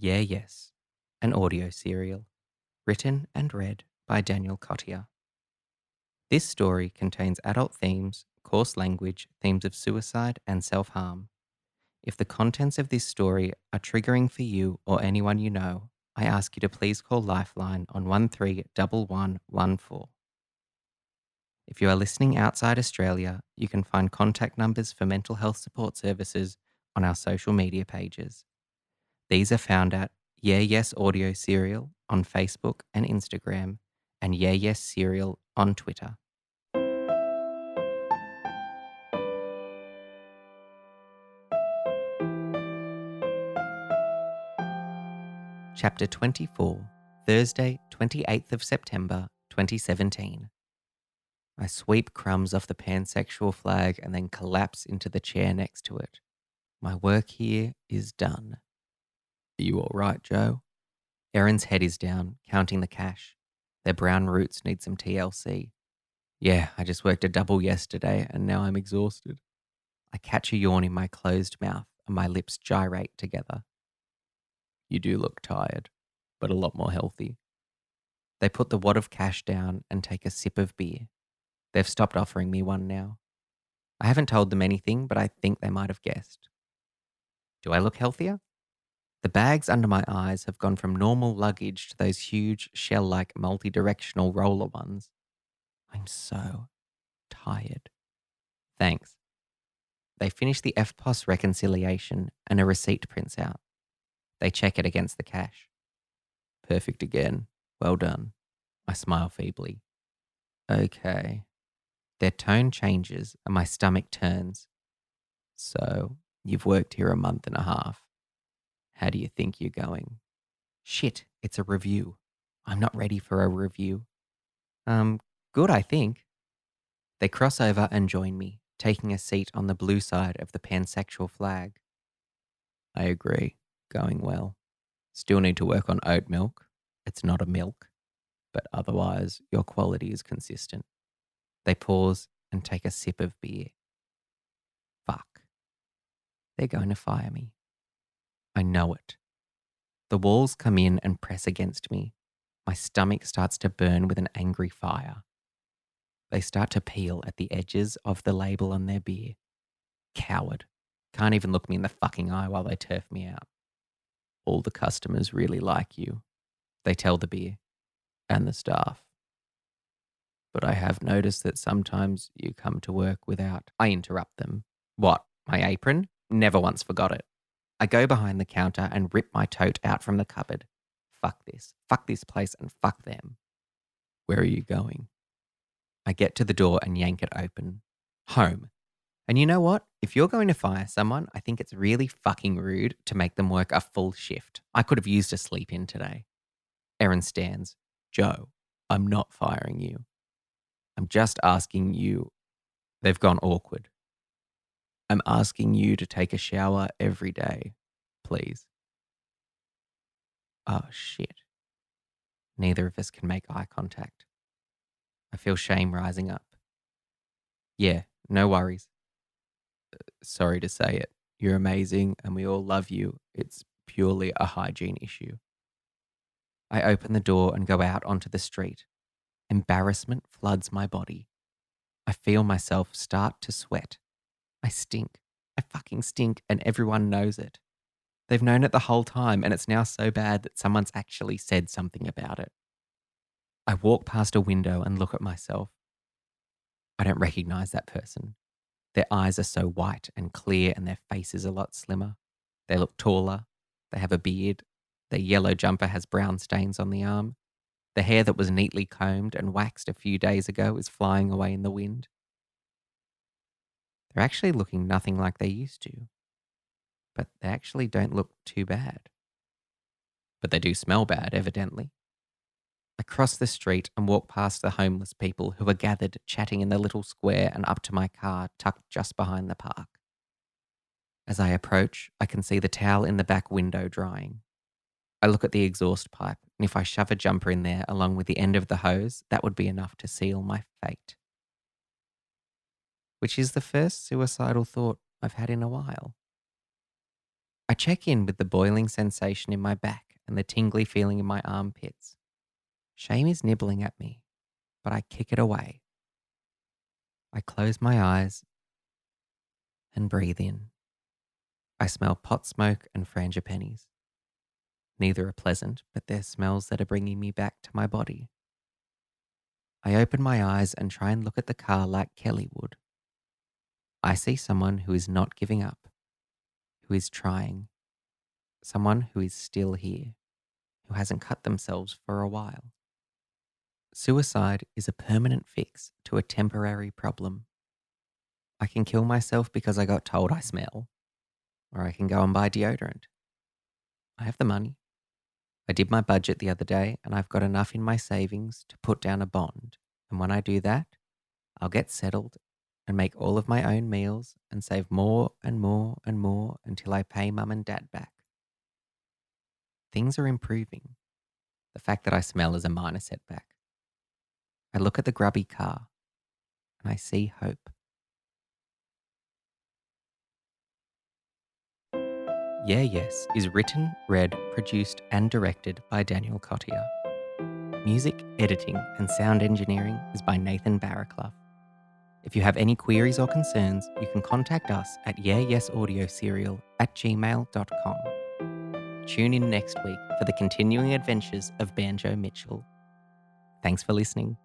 Yeah, Yes, an audio serial, written and read by Daniel Cottier. This story contains adult themes, coarse language, themes of suicide and self harm. If the contents of this story are triggering for you or anyone you know, I ask you to please call Lifeline on 131114. If you are listening outside Australia, you can find contact numbers for mental health support services on our social media pages. These are found at Yeah Yes Audio Serial on Facebook and Instagram, and Yeah Yes Serial on Twitter. Chapter 24, Thursday, 28th of September, 2017. I sweep crumbs off the pansexual flag and then collapse into the chair next to it. My work here is done. Are you all right, Joe? Erin's head is down, counting the cash. Their brown roots need some TLC. Yeah, I just worked a double yesterday and now I'm exhausted. I catch a yawn in my closed mouth and my lips gyrate together. You do look tired, but a lot more healthy. They put the wad of cash down and take a sip of beer. They've stopped offering me one now. I haven't told them anything, but I think they might have guessed. Do I look healthier? The bags under my eyes have gone from normal luggage to those huge, shell like, multi directional roller ones. I'm so tired. Thanks. They finish the FPOS reconciliation and a receipt prints out. They check it against the cash. Perfect again. Well done. I smile feebly. Okay. Their tone changes and my stomach turns. So, you've worked here a month and a half. How do you think you're going? Shit, it's a review. I'm not ready for a review. Um, good, I think. They cross over and join me, taking a seat on the blue side of the pansexual flag. I agree. Going well. Still need to work on oat milk. It's not a milk, but otherwise, your quality is consistent. They pause and take a sip of beer. Fuck. They're going to fire me. I know it. The walls come in and press against me. My stomach starts to burn with an angry fire. They start to peel at the edges of the label on their beer. Coward. Can't even look me in the fucking eye while they turf me out. All the customers really like you. They tell the beer and the staff. But I have noticed that sometimes you come to work without. I interrupt them. What? My apron? Never once forgot it. I go behind the counter and rip my tote out from the cupboard. Fuck this. Fuck this place and fuck them. Where are you going? I get to the door and yank it open. Home. And you know what? If you're going to fire someone, I think it's really fucking rude to make them work a full shift. I could have used a sleep in today. Erin stands. Joe, I'm not firing you. I'm just asking you. They've gone awkward. I'm asking you to take a shower every day, please. Oh, shit. Neither of us can make eye contact. I feel shame rising up. Yeah, no worries. Uh, sorry to say it. You're amazing and we all love you. It's purely a hygiene issue. I open the door and go out onto the street. Embarrassment floods my body. I feel myself start to sweat. I stink. I fucking stink, and everyone knows it. They've known it the whole time, and it's now so bad that someone's actually said something about it. I walk past a window and look at myself. I don't recognize that person. Their eyes are so white and clear, and their face is a lot slimmer. They look taller. They have a beard. Their yellow jumper has brown stains on the arm. The hair that was neatly combed and waxed a few days ago is flying away in the wind. They're actually looking nothing like they used to. But they actually don't look too bad. But they do smell bad, evidently. I cross the street and walk past the homeless people who are gathered chatting in the little square and up to my car tucked just behind the park. As I approach, I can see the towel in the back window drying. I look at the exhaust pipe, and if I shove a jumper in there along with the end of the hose, that would be enough to seal my fate which is the first suicidal thought I've had in a while. I check in with the boiling sensation in my back and the tingly feeling in my armpits. Shame is nibbling at me, but I kick it away. I close my eyes and breathe in. I smell pot smoke and frangipanis. Neither are pleasant, but they're smells that are bringing me back to my body. I open my eyes and try and look at the car like Kelly would. I see someone who is not giving up, who is trying, someone who is still here, who hasn't cut themselves for a while. Suicide is a permanent fix to a temporary problem. I can kill myself because I got told I smell, or I can go and buy deodorant. I have the money. I did my budget the other day and I've got enough in my savings to put down a bond. And when I do that, I'll get settled and make all of my own meals and save more and more and more until I pay mum and dad back. Things are improving. The fact that I smell is a minor setback. I look at the grubby car and I see hope. Yeah Yes is written, read, produced, and directed by Daniel Cottier. Music, editing, and sound engineering is by Nathan Barraclough. If you have any queries or concerns, you can contact us at yeahyesaudioSerial at gmail.com. Tune in next week for the continuing adventures of Banjo Mitchell. Thanks for listening.